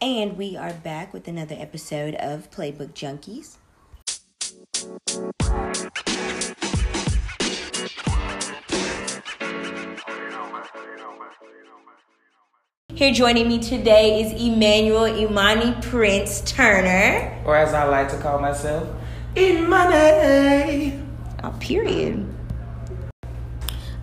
And we are back with another episode of Playbook Junkies. Here joining me today is Emmanuel Imani Prince Turner. Or as I like to call myself, Imani. Oh, period.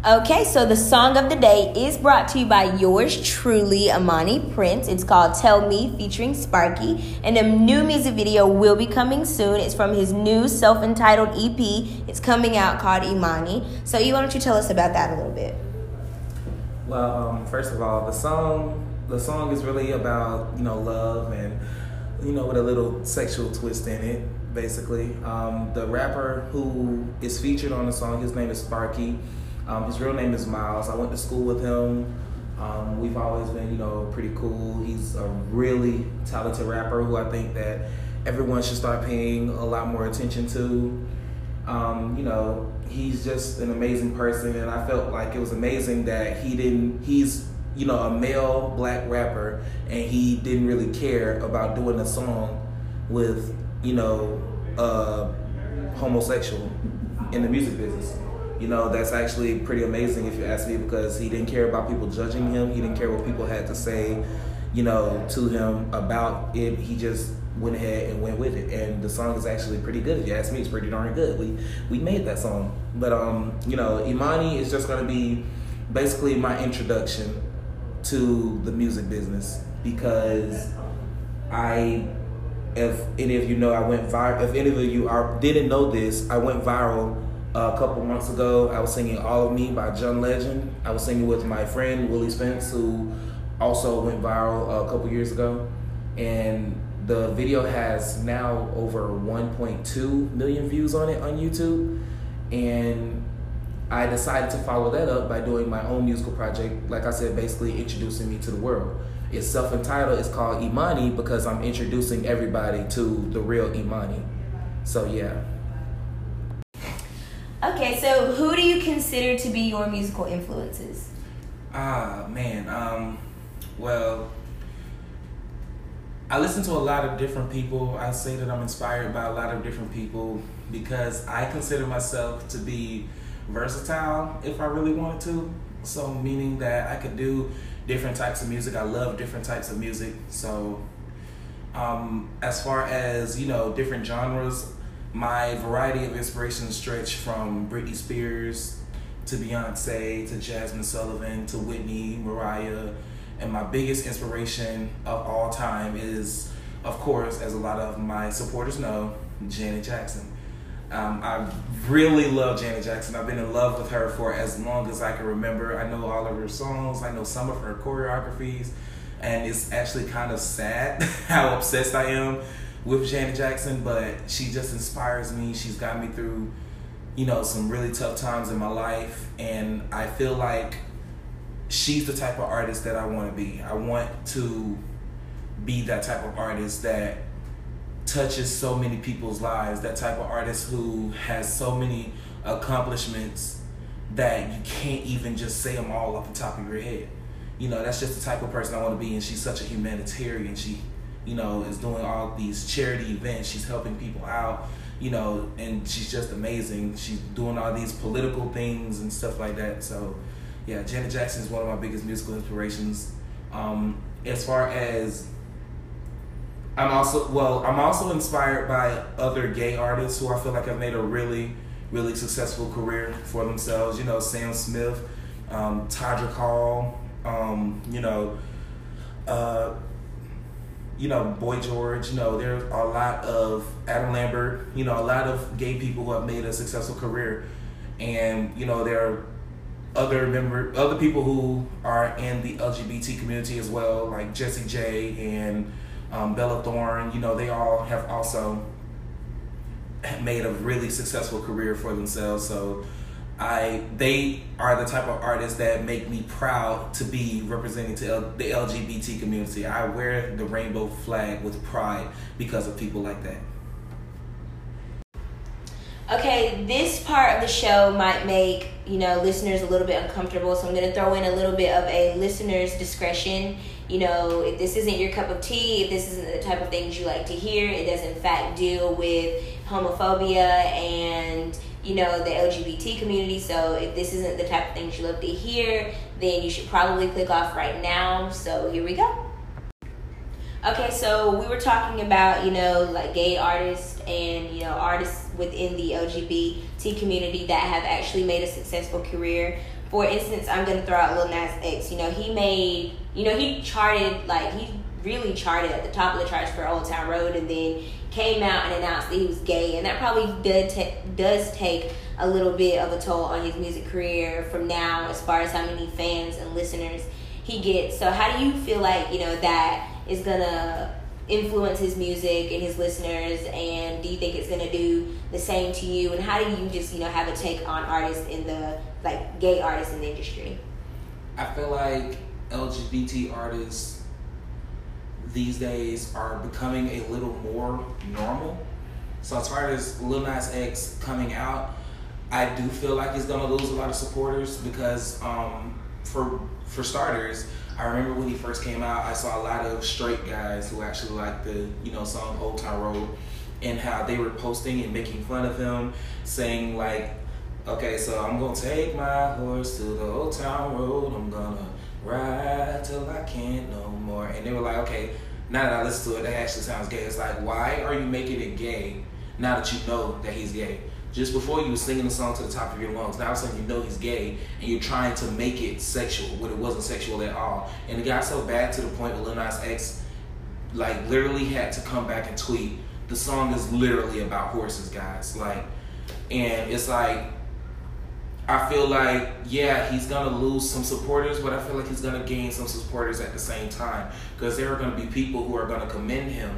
Okay, so the song of the day is brought to you by yours truly, Imani Prince. It's called Tell Me featuring Sparky. And a new music video will be coming soon. It's from his new self entitled EP. It's coming out called Imani. So, E, why don't you tell us about that a little bit? Well, um, first of all, the song the song is really about you know love and you know with a little sexual twist in it. Basically, um, the rapper who is featured on the song, his name is Sparky. Um, his real name is Miles. I went to school with him. Um, we've always been, you know, pretty cool. He's a really talented rapper who I think that everyone should start paying a lot more attention to. Um, you know, he's just an amazing person, and I felt like it was amazing that he didn't. He's you know a male black rapper, and he didn't really care about doing a song with you know a homosexual in the music business. You know, that's actually pretty amazing if you ask me because he didn't care about people judging him. He didn't care what people had to say, you know, to him about it. He just went ahead and went with it. And the song is actually pretty good. If you ask me, it's pretty darn good. We we made that song. But um, you know, Imani is just gonna be basically my introduction to the music business because I if any of you know I went viral if any of you are didn't know this, I went viral a couple months ago. I was singing All of Me by John Legend. I was singing with my friend Willie Spence, who also went viral a couple years ago. And the video has now over 1.2 million views on it on YouTube. And I decided to follow that up by doing my own musical project, like I said, basically introducing me to the world. It's self entitled, it's called Imani because I'm introducing everybody to the real Imani. So, yeah. So who do you consider to be your musical influences? Ah, man. Um, well, I listen to a lot of different people. I say that I'm inspired by a lot of different people because I consider myself to be versatile if I really wanted to. So, meaning that I could do different types of music. I love different types of music. So, um, as far as, you know, different genres, my variety of inspirations stretch from Britney Spears to Beyonce to Jazmine Sullivan to Whitney, Mariah, and my biggest inspiration of all time is, of course, as a lot of my supporters know, Janet Jackson. Um, I really love Janet Jackson. I've been in love with her for as long as I can remember. I know all of her songs. I know some of her choreographies, and it's actually kind of sad how obsessed I am with Janet Jackson, but she just inspires me. She's got me through, you know, some really tough times in my life, and I feel like she's the type of artist that I want to be. I want to be that type of artist that touches so many people's lives, that type of artist who has so many accomplishments that you can't even just say them all off the top of your head. You know, that's just the type of person I want to be, and she's such a humanitarian. She you know, is doing all these charity events. She's helping people out, you know, and she's just amazing. She's doing all these political things and stuff like that. So, yeah, Janet Jackson is one of my biggest musical inspirations. Um, as far as I'm also well, I'm also inspired by other gay artists who I feel like have made a really, really successful career for themselves. You know, Sam Smith, um, Todrick Hall, um, you know. Uh, you know, Boy George, you know, there are a lot of Adam Lambert, you know, a lot of gay people who have made a successful career. And, you know, there are other member other people who are in the LGBT community as well, like Jessie J and um, Bella Thorne, you know, they all have also made a really successful career for themselves. So I they are the type of artists that make me proud to be representing to L, the LGBT community. I wear the rainbow flag with pride because of people like that. Okay, this part of the show might make, you know, listeners a little bit uncomfortable, so I'm going to throw in a little bit of a listener's discretion. you know, if this isn't your cup of tea, if this isn't the type of things you like to hear, it does in fact deal with homophobia and you know the LGBT community. So if this isn't the type of things you love to hear, then you should probably click off right now. So here we go. Okay, so we were talking about, you know, like gay artists and, you know, artists within the LGBT community that have actually made a successful career. For instance, I'm going to throw out Lil Nas X. You know, he made, you know, he charted, like, he really charted at the top of the charts for Old Town Road and then came out and announced that he was gay. And that probably does, t- does take a little bit of a toll on his music career from now as far as how many fans and listeners he gets. So, how do you feel like, you know, that is gonna influence his music and his listeners and do you think it's gonna do the same to you and how do you just you know have a take on artists in the like gay artists in the industry i feel like lgbt artists these days are becoming a little more normal so as far as lil nas x coming out i do feel like he's gonna lose a lot of supporters because um, for for starters I remember when he first came out, I saw a lot of straight guys who actually liked the, you know, song Old Town Road and how they were posting and making fun of him, saying like, okay, so I'm gonna take my horse to the Old Town Road, I'm gonna ride till I can't no more. And they were like, okay, now that I listen to it, that actually sounds gay. It's like, why are you making it gay now that you know that he's gay? Just before you were singing the song to the top of your lungs, now all of a sudden you know he's gay and you're trying to make it sexual when it wasn't sexual at all. And it got so bad to the point where Lil Nas X like literally had to come back and tweet. The song is literally about horses, guys. Like, and it's like I feel like yeah, he's gonna lose some supporters, but I feel like he's gonna gain some supporters at the same time because there are gonna be people who are gonna commend him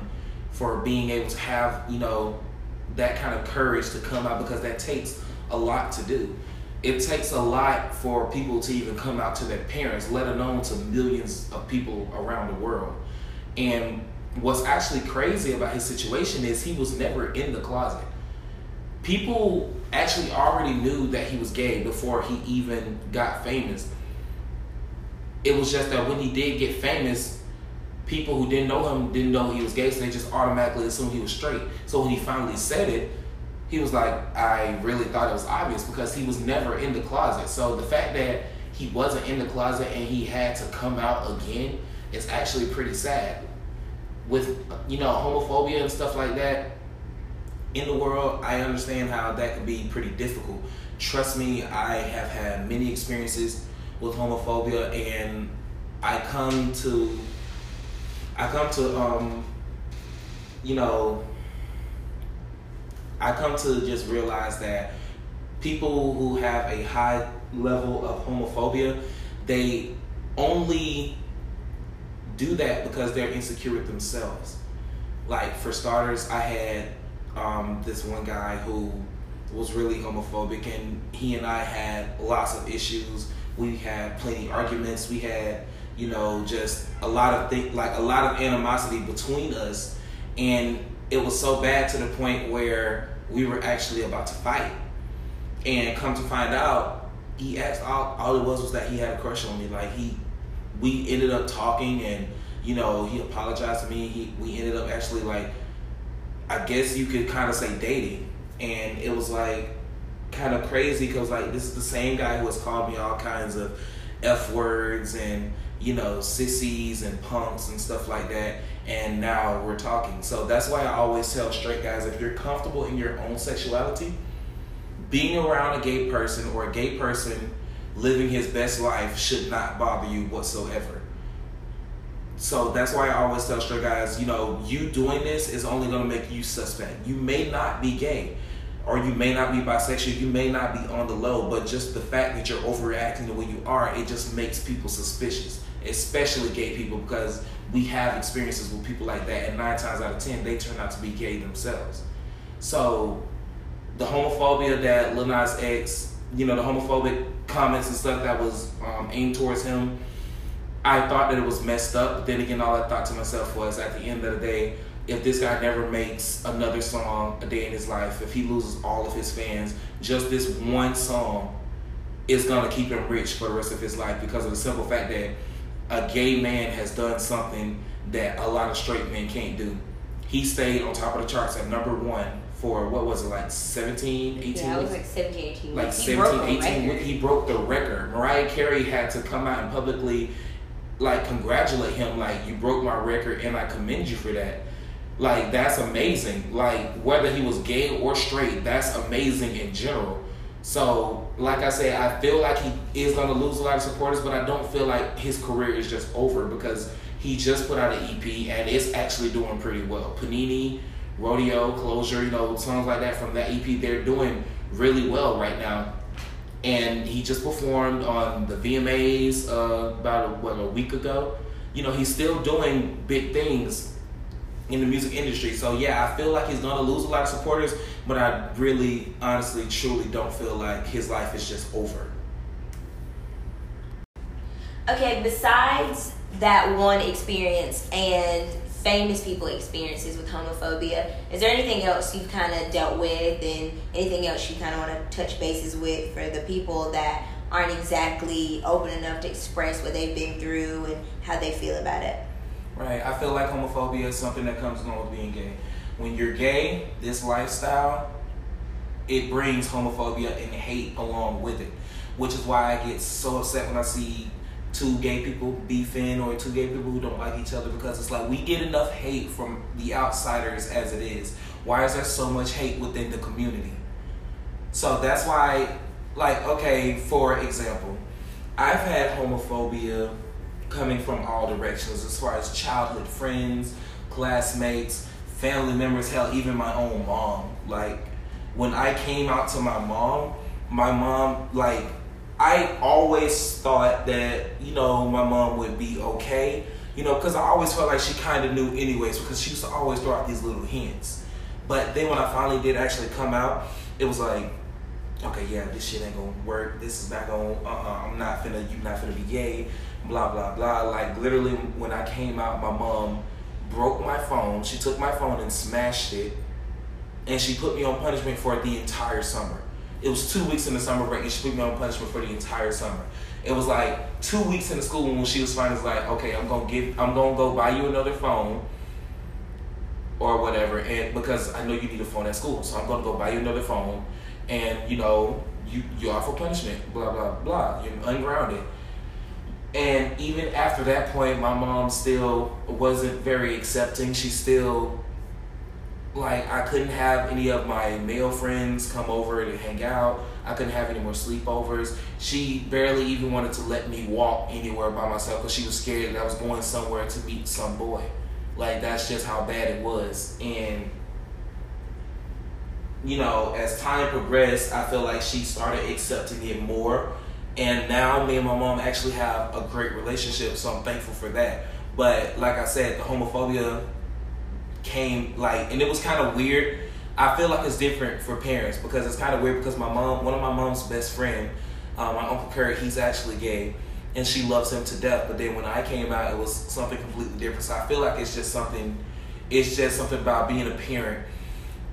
for being able to have you know that kind of courage to come out because that takes a lot to do. It takes a lot for people to even come out to their parents, let alone to millions of people around the world. And what's actually crazy about his situation is he was never in the closet. People actually already knew that he was gay before he even got famous. It was just that when he did get famous, people who didn't know him didn't know he was gay, so they just automatically assumed he was straight. So when he finally said it, he was like, I really thought it was obvious because he was never in the closet. So the fact that he wasn't in the closet and he had to come out again is actually pretty sad. With you know homophobia and stuff like that in the world, I understand how that could be pretty difficult. Trust me, I have had many experiences with homophobia, and I come to I come to um, you know, I come to just realize that people who have a high level of homophobia, they only do that because they're insecure with themselves. Like for starters, I had um, this one guy who was really homophobic, and he and I had lots of issues. We had plenty arguments. We had you know, just a lot of things, like a lot of animosity between us, and it was so bad to the point where we were actually about to fight. And come to find out, he asked all all it was was that he had a crush on me. Like he, we ended up talking, and you know, he apologized to me. He we ended up actually like, I guess you could kind of say dating, and it was like kind of crazy because like this is the same guy who has called me all kinds of f words and you know, sissies and punks and stuff like that. And now we're talking. So that's why I always tell straight guys if you're comfortable in your own sexuality, being around a gay person or a gay person living his best life should not bother you whatsoever. So that's why I always tell straight guys, you know, you doing this is only going to make you suspect. You may not be gay or you may not be bisexual, you may not be on the low, but just the fact that you're overreacting the way you are, it just makes people suspicious especially gay people, because we have experiences with people like that, and nine times out of ten, they turn out to be gay themselves. So, the homophobia that Lil Nas X, you know, the homophobic comments and stuff that was um, aimed towards him, I thought that it was messed up. But then again, all I thought to myself was, at the end of the day, if this guy never makes another song a day in his life, if he loses all of his fans, just this one song is gonna keep him rich for the rest of his life because of the simple fact that a gay man has done something that a lot of straight men can't do. He stayed on top of the charts at number one for what was it like 17 18 yeah it was like 17 18 like 17 18 he broke the record mariah carey had to come out and publicly like congratulate him like you broke my record and i commend you for that. Like that's amazing. Like whether he was gay or straight that's amazing in general. So like i said i feel like he is going to lose a lot of supporters but i don't feel like his career is just over because he just put out an ep and it's actually doing pretty well. Panini Rodeo, Closure, you know, songs like that from that EP, they're doing really well right now. And he just performed on the VMAs uh, about a, what a week ago. You know, he's still doing big things in the music industry. So yeah, I feel like he's gonna lose a lot of supporters, but I really, honestly, truly don't feel like his life is just over. Okay, besides that one experience and famous people experiences with homophobia. Is there anything else you've kind of dealt with and anything else you kind of want to touch bases with for the people that aren't exactly open enough to express what they've been through and how they feel about it? Right. I feel like homophobia is something that comes along with being gay. When you're gay, this lifestyle, it brings homophobia and hate along with it, which is why I get so upset when I see two gay people beefing or two gay people who don't like each other because it's like we get enough hate from the outsiders as it is. Why is there so much hate within the community? So that's why, like, okay, for example, I've had homophobia coming from all directions as far as childhood friends, classmates, family members, hell, even my own mom. Like, when I came out to my mom, my mom, like, I always thought that, you know, my mom would be okay, you know, because I always felt like she kind of knew anyways, because she used to always throw out these little hints. But then when I finally did actually come out, it was like, okay, yeah, this shit ain't gonna work. This is not gonna, uh-uh, I'm not finna, You're not finna be gay, blah, blah, blah. Like, literally, when I came out, my mom broke my phone. She took my phone and smashed it, and she put me on punishment for the entire summer. It was two weeks in the summer break, and she put me on punishment for the entire summer. It was like two weeks in the school when she was finally like, okay, I'm gonna give, I'm gonna go buy you another phone or whatever, and because I know you need a phone at school, so I'm gonna go buy you another phone, and you know, you you are for punishment, blah blah blah. You're ungrounded. And even after that point, my mom still wasn't very accepting. She still like I couldn't have any of my male friends come over to hang out. I couldn't have any more sleepovers. She barely even wanted to let me walk anywhere by myself because she was scared that I was going somewhere to meet some boy. Like that's just how bad it was. And you know, as time progressed, I feel like she started accepting it more. And now me and my mom actually have a great relationship, so I'm thankful for that. But like I said, the homophobia came like, and it was kind of weird. I feel like it's different for parents because it's kind of weird because my mom, one of my mom's best friend, um, my uncle Kurt, he's actually gay, and she loves him to death. But then when I came out, it was something completely different. So I feel like it's just something. It's just something about being a parent.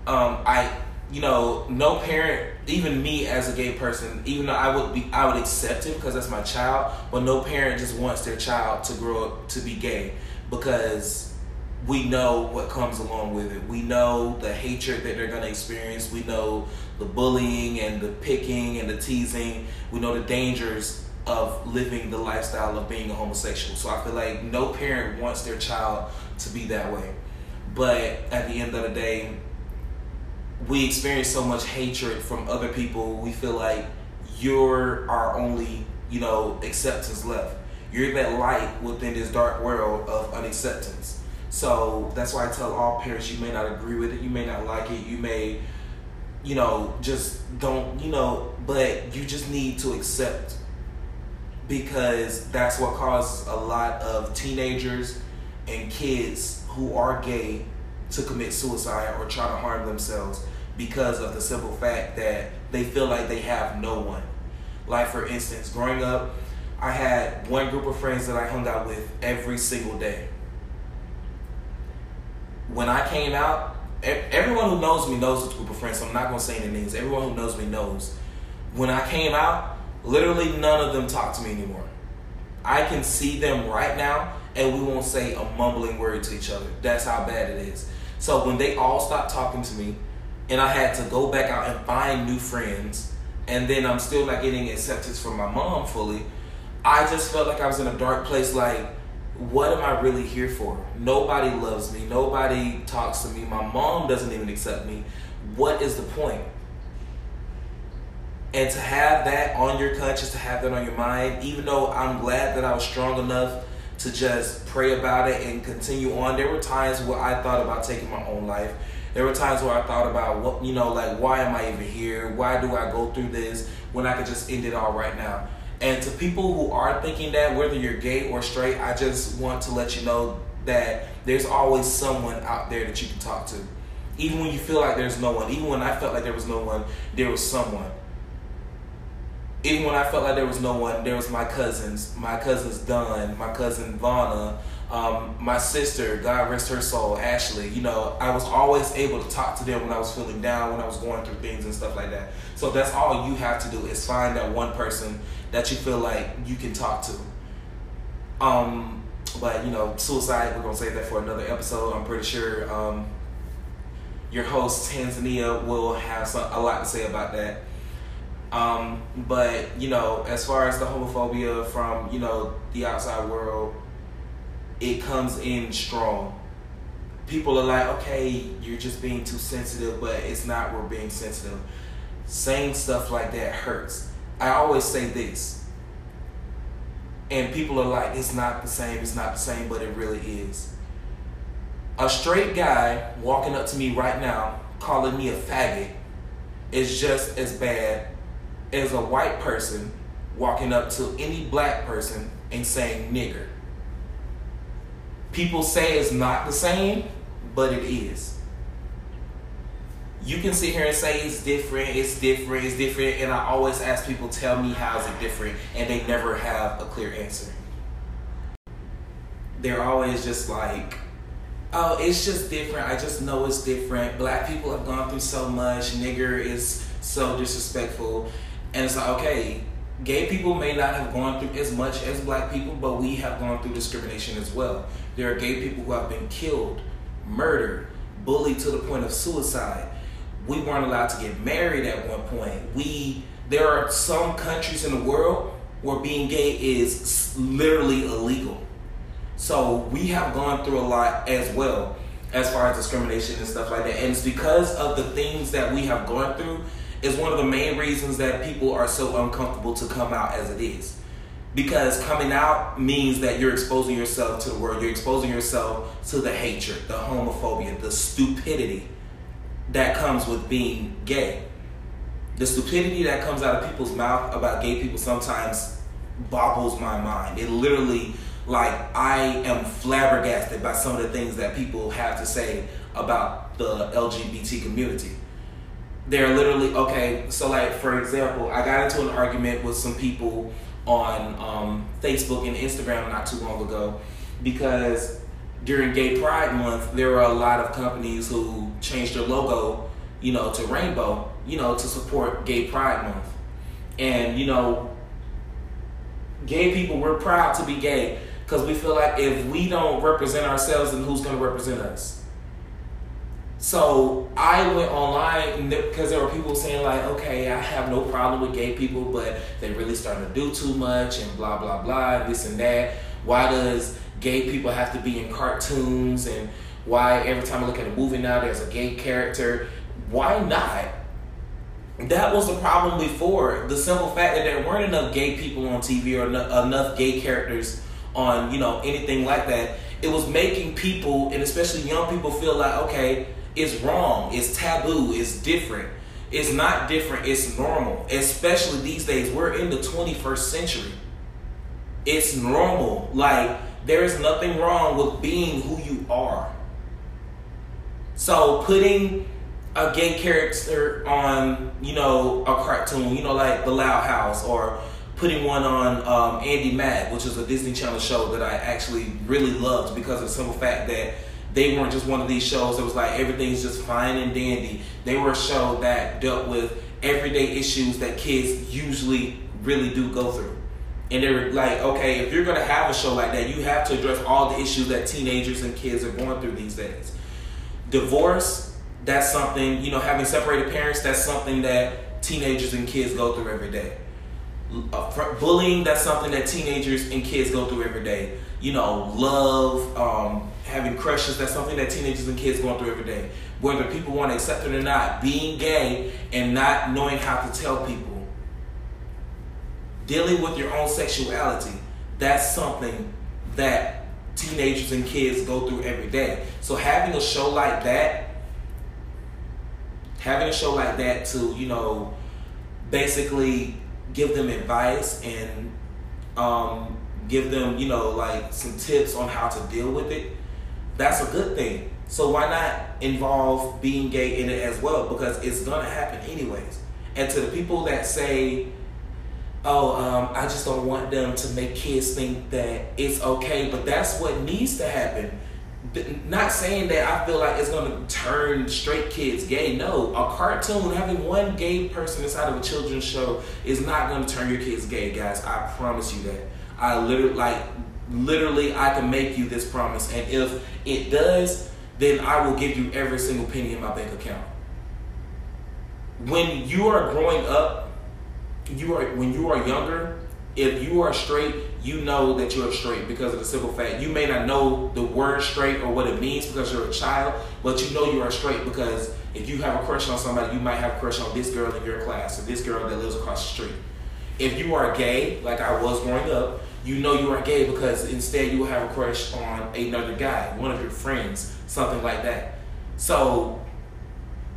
Um, I, you know, no parent, even me as a gay person, even though I would be, I would accept it because that's my child. But no parent just wants their child to grow up to be gay because we know what comes along with it. We know the hatred that they're going to experience. We know the bullying and the picking and the teasing. We know the dangers of living the lifestyle of being a homosexual. So I feel like no parent wants their child to be that way. But at the end of the day, we experience so much hatred from other people. We feel like you're our only, you know, acceptance left. You're that light within this dark world of unacceptance so that's why I tell all parents you may not agree with it, you may not like it, you may, you know, just don't, you know, but you just need to accept because that's what causes a lot of teenagers and kids who are gay to commit suicide or try to harm themselves because of the simple fact that they feel like they have no one. Like for instance, growing up, I had one group of friends that I hung out with every single day when I came out, everyone who knows me knows the group of friends, so I'm not gonna say any names. Everyone who knows me knows. When I came out, literally none of them talk to me anymore. I can see them right now, and we won't say a mumbling word to each other. That's how bad it is. So when they all stopped talking to me, and I had to go back out and find new friends, and then I'm still not getting acceptance from my mom fully, I just felt like I was in a dark place. Like, what am I really here for? Nobody loves me. Nobody talks to me. My mom doesn't even accept me. What is the point? And to have that on your conscience, to have that on your mind, even though I'm glad that I was strong enough to just pray about it and continue on, there were times where I thought about taking my own life. There were times where I thought about what, you know, like, why am I even here? Why do I go through this when I could just end it all right now? And to people who are thinking that, whether you're gay or straight, I just want to let you know that there's always someone out there that you can talk to. Even when you feel like there's no one, even when I felt like there was no one, there was someone. Even when I felt like there was no one, there was my cousins, my cousins Dunn, my cousin Vonna, um, my sister, God rest her soul, Ashley. You know, I was always able to talk to them when I was feeling down, when I was going through things and stuff like that. So that's all you have to do is find that one person that you feel like you can talk to. Um, but you know, suicide. We're gonna save that for another episode. I'm pretty sure um, your host Tanzania will have some, a lot to say about that. Um, but you know, as far as the homophobia from you know the outside world, it comes in strong. People are like, okay, you're just being too sensitive, but it's not. We're being sensitive. Saying stuff like that hurts. I always say this, and people are like, it's not the same. It's not the same, but it really is. A straight guy walking up to me right now, calling me a faggot, is just as bad as a white person walking up to any black person and saying nigger. People say it's not the same, but it is. You can sit here and say it's different, it's different, it's different, and I always ask people, tell me how is it different, and they never have a clear answer. They're always just like, oh, it's just different. I just know it's different. Black people have gone through so much. Nigger is so disrespectful. And it's like, okay, gay people may not have gone through as much as black people, but we have gone through discrimination as well. There are gay people who have been killed, murdered, bullied to the point of suicide. We weren't allowed to get married at one point. We there are some countries in the world where being gay is literally illegal. So we have gone through a lot as well as far as discrimination and stuff like that. And it's because of the things that we have gone through is one of the main reasons that people are so uncomfortable to come out as it is. Because coming out means that you're exposing yourself to the world, you're exposing yourself to the hatred, the homophobia, the stupidity that comes with being gay. The stupidity that comes out of people's mouth about gay people sometimes boggles my mind. It literally, like, I am flabbergasted by some of the things that people have to say about the LGBT community they're literally okay. So, like for example, I got into an argument with some people on um, Facebook and Instagram not too long ago because during Gay Pride Month, there were a lot of companies who changed their logo, you know, to rainbow, you know, to support Gay Pride Month. And you know, gay people, we're proud to be gay because we feel like if we don't represent ourselves, then who's going to represent us? So I went online because there were people saying like, okay, I have no problem with gay people, but they really starting to do too much and blah blah blah, this and that. Why does gay people have to be in cartoons and why every time I look at a movie now there's a gay character? Why not? That was the problem before. The simple fact that there weren't enough gay people on TV or enough gay characters on, you know, anything like that. It was making people and especially young people feel like, okay, it's wrong. It's taboo. It's different. It's not different. It's normal. Especially these days. We're in the 21st century. It's normal. Like, there is nothing wrong with being who you are. So, putting a gay character on, you know, a cartoon, you know, like The Loud House, or putting one on um, Andi Mack, which is a Disney Channel show that I actually really loved because of the simple fact that they weren't just one of these shows that was like everything's just fine and dandy. They were a show that dealt with everyday issues that kids usually really do go through. And they're like, okay, if you're gonna have a show like that, you have to address all the issues that teenagers and kids are going through these days. Divorce, that's something, you know, having separated parents, that's something that teenagers and kids go through every day. Uh, bullying, that's something that teenagers and kids go through every day. You know, love, um, having crushes, that's something that teenagers and kids go through every day. Whether people want to accept it or not, being gay and not knowing how to tell people dealing with your own sexuality, that's something that teenagers and kids go through every day. So having a show like that, having a show like that to, you know, basically give them advice and um, give them, you know, like some tips on how to deal with it, that's a good thing. So why not involve being gay in it as well? Because it's gonna happen anyways. And to the people that say, oh, um, I just don't want them to make kids think that it's okay, but that's what needs to happen. Not saying that I feel like it's gonna turn straight kids gay. No, a cartoon having one gay person inside of a children's show is not gonna turn your kids gay, guys. I promise you that. I literally like literally I can make you this promise, and if it does, then I will give you every single penny in my bank account. When you are growing up you are when you are younger, if you are straight, you know that you're straight because of the simple fact you may not know the word straight or what it means because you're a child, but you know you are straight because if you have a crush on somebody, you might have a crush on this girl in your class or this girl that lives across the street. If you are gay, like I was growing up, you know you are gay because instead you will have a crush on another guy, one of your friends, something like that. So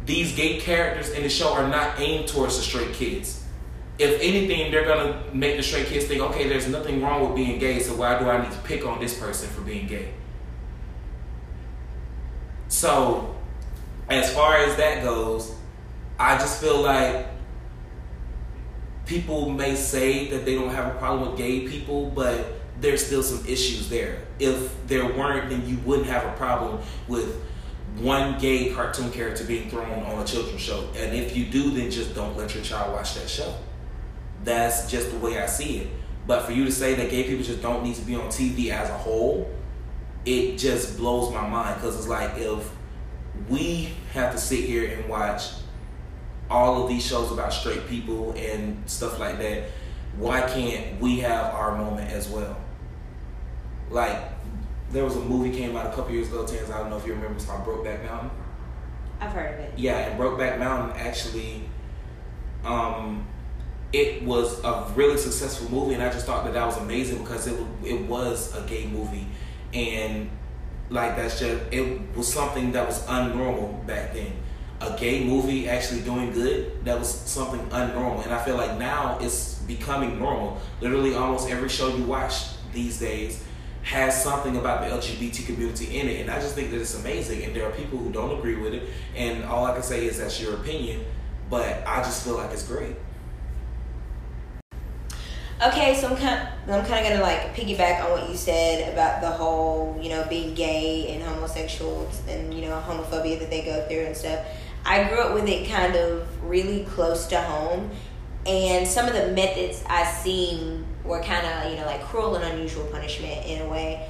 these gay characters in the show are not aimed towards the straight kids if anything, they're gonna make the straight kids think, okay, there's nothing wrong with being gay, so why do I need to pick on this person for being gay? So, as far as that goes, I just feel like people may say that they don't have a problem with gay people, but there's still some issues there. If there weren't, then you wouldn't have a problem with one gay cartoon character being thrown on a children's show. And if you do, then just don't let your child watch that show that's just the way I see it. But for you to say that gay people just don't need to be on TV as a whole, it just blows my mind because it's like if we have to sit here and watch all of these shows about straight people and stuff like that, why can't we have our moment as well? Like, there was a movie came out a couple years ago, Tans, I don't know if you remember, it's called Brokeback Mountain. I've heard of it. Yeah, and Brokeback Mountain actually um, it was a really successful movie, and I just thought that that was amazing because it it was a gay movie, and like that's just it was something that was unnormal back then. A gay movie actually doing good that was something unnormal, and I feel like now it's becoming normal. Literally, almost every show you watch these days has something about the LGBT community in it, and I just think that it's amazing. And there are people who don't agree with it, and all I can say is that's your opinion, but I just feel like it's great. Okay, so I'm kind of, I'm kind of gonna like piggyback on what you said about the whole, you know, being gay and homosexuals and you know homophobia that they go through and stuff. I grew up with it kind of really close to home, and some of the methods I seen were kind of you know like cruel and unusual punishment in a way.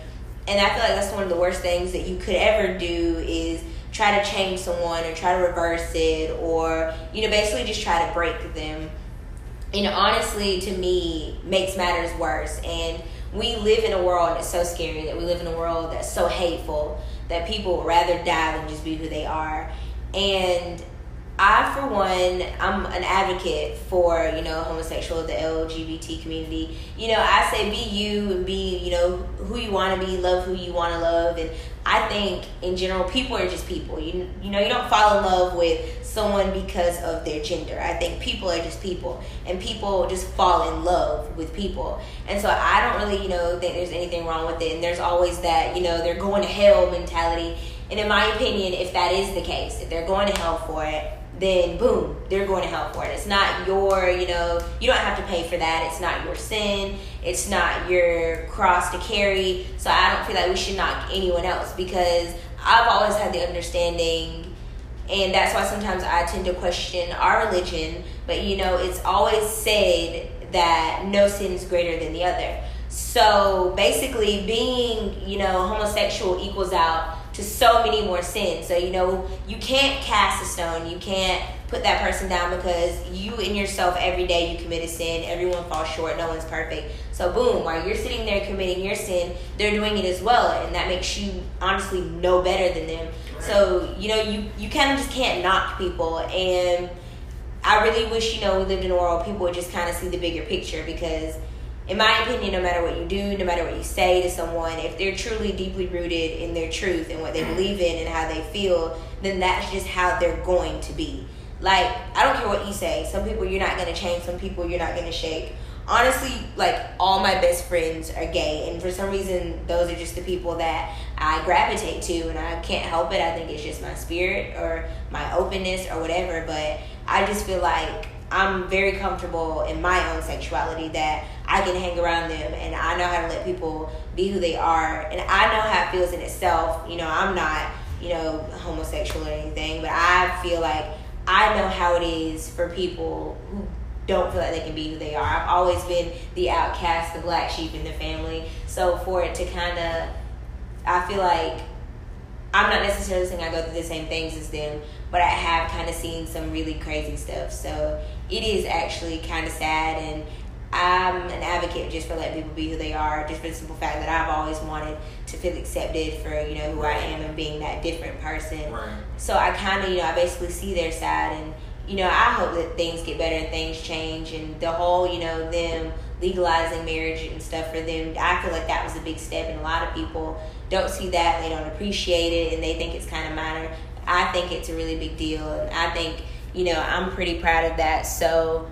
And I feel like that's one of the worst things that you could ever do is try to change someone or try to reverse it or you know basically just try to break them you know, honestly, to me, makes matters worse. And we live in a world, that's so scary that we live in a world that's so hateful that people would rather die than just be who they are. And I, for one, I'm an advocate for, you know, homosexual, the LGBT community. You know, I say be you and be, you know, who you want to be, love who you want to love. And I think, in general, people are just people. You, you know, you don't fall in love with someone because of their gender. I think people are just people. And people just fall in love with people. And so I don't really, you know, think there's anything wrong with it. And there's always that, you know, they're going to hell mentality. And in my opinion, if that is the case, if they're going to hell for it, then boom, they're going to hell for it. It's not your, you know, you don't have to pay for that. It's not your sin. It's not your cross to carry. So I don't feel like we should knock anyone else because I've always had the understanding, and that's why sometimes I tend to question our religion. But you know, it's always said that no sin is greater than the other. So basically, being you know homosexual equals out to so many more sins. So you know you can't cast a stone. You can't put that person down because you in yourself every day you commit a sin. Everyone falls short. No one's perfect. So boom, while you're sitting there committing your sin, they're doing it as well, and that makes you honestly no better than them. Right. So you know you you kind of just can't knock people, and I really wish you know we lived in a world people would just kind of see the bigger picture because. In my opinion, no matter what you do, no matter what you say to someone, if they're truly deeply rooted in their truth and what they believe in and how they feel, then that's just how they're going to be. Like, I don't care what you say. Some people you're not going to change, some people you're not going to shake. Honestly, like, all my best friends are gay. And for some reason, those are just the people that I gravitate to. And I can't help it. I think it's just my spirit or my openness or whatever. But I just feel like I'm very comfortable in my own sexuality that I can hang around them and I know how to let people be who they are. And I know how it feels in itself. You know, I'm not, you know, homosexual or anything, but I feel like I know how it is for people who don't feel like they can be who they are. I've always been the outcast, the black sheep in the family. So for it to kind of, I feel like I'm not necessarily saying I go through the same things as them, but I have kind of seen some really crazy stuff. So it is actually kind of sad, and I'm an advocate just for letting people be who they are, just for the simple fact that I've always wanted to feel accepted for you know who right. I am and being that different person. Right. So I kind of you know I basically see their side, and you know I hope that things get better and things change, and the whole you know them legalizing marriage and stuff for them. I feel like that was a big step, and a lot of people don't see that, they don't appreciate it, and they think it's kind of minor. I think it's a really big deal, and I think you know I'm pretty proud of that. So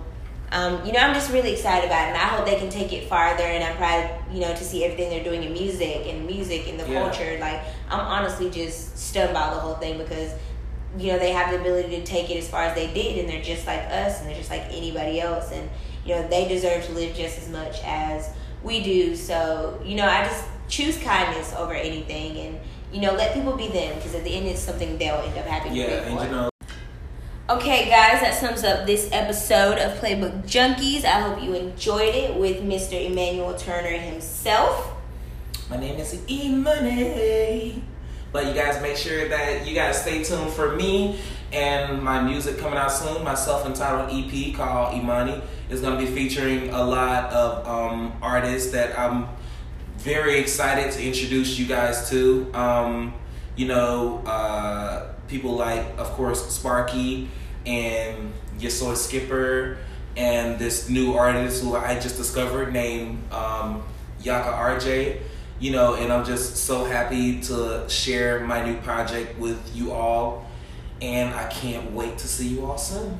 um, you know, I'm just really excited about it, and I hope they can take it farther. And I'm proud, you know, to see everything they're doing in music and music and the yeah. culture. Like, I'm honestly just stunned by the whole thing because, you know, they have the ability to take it as far as they did, and they're just like us, and they're just like anybody else, and you know, they deserve to live just as much as we do. So, you know, I just choose kindness over anything, and you know, let people be them because at the end, it's something they'll end up having. Yeah, and you know Okay, guys, that sums up this episode of Playbook Junkies. I hope you enjoyed it with Mr. Emmanuel Turner himself. My name is E Money. But you guys make sure that you guys stay tuned for me and my music coming out soon. My self-entitled EP called Imani is going to be featuring a lot of um, artists that I'm very excited to introduce you guys to. Um, you know. Uh, people like, of course, Sparky and Yesoi Skipper and this new artist who I just discovered named um, Yaka RJ. You know, and I'm just so happy to share my new project with you all. And I can't wait to see you all soon.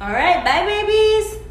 All right, bye, baby.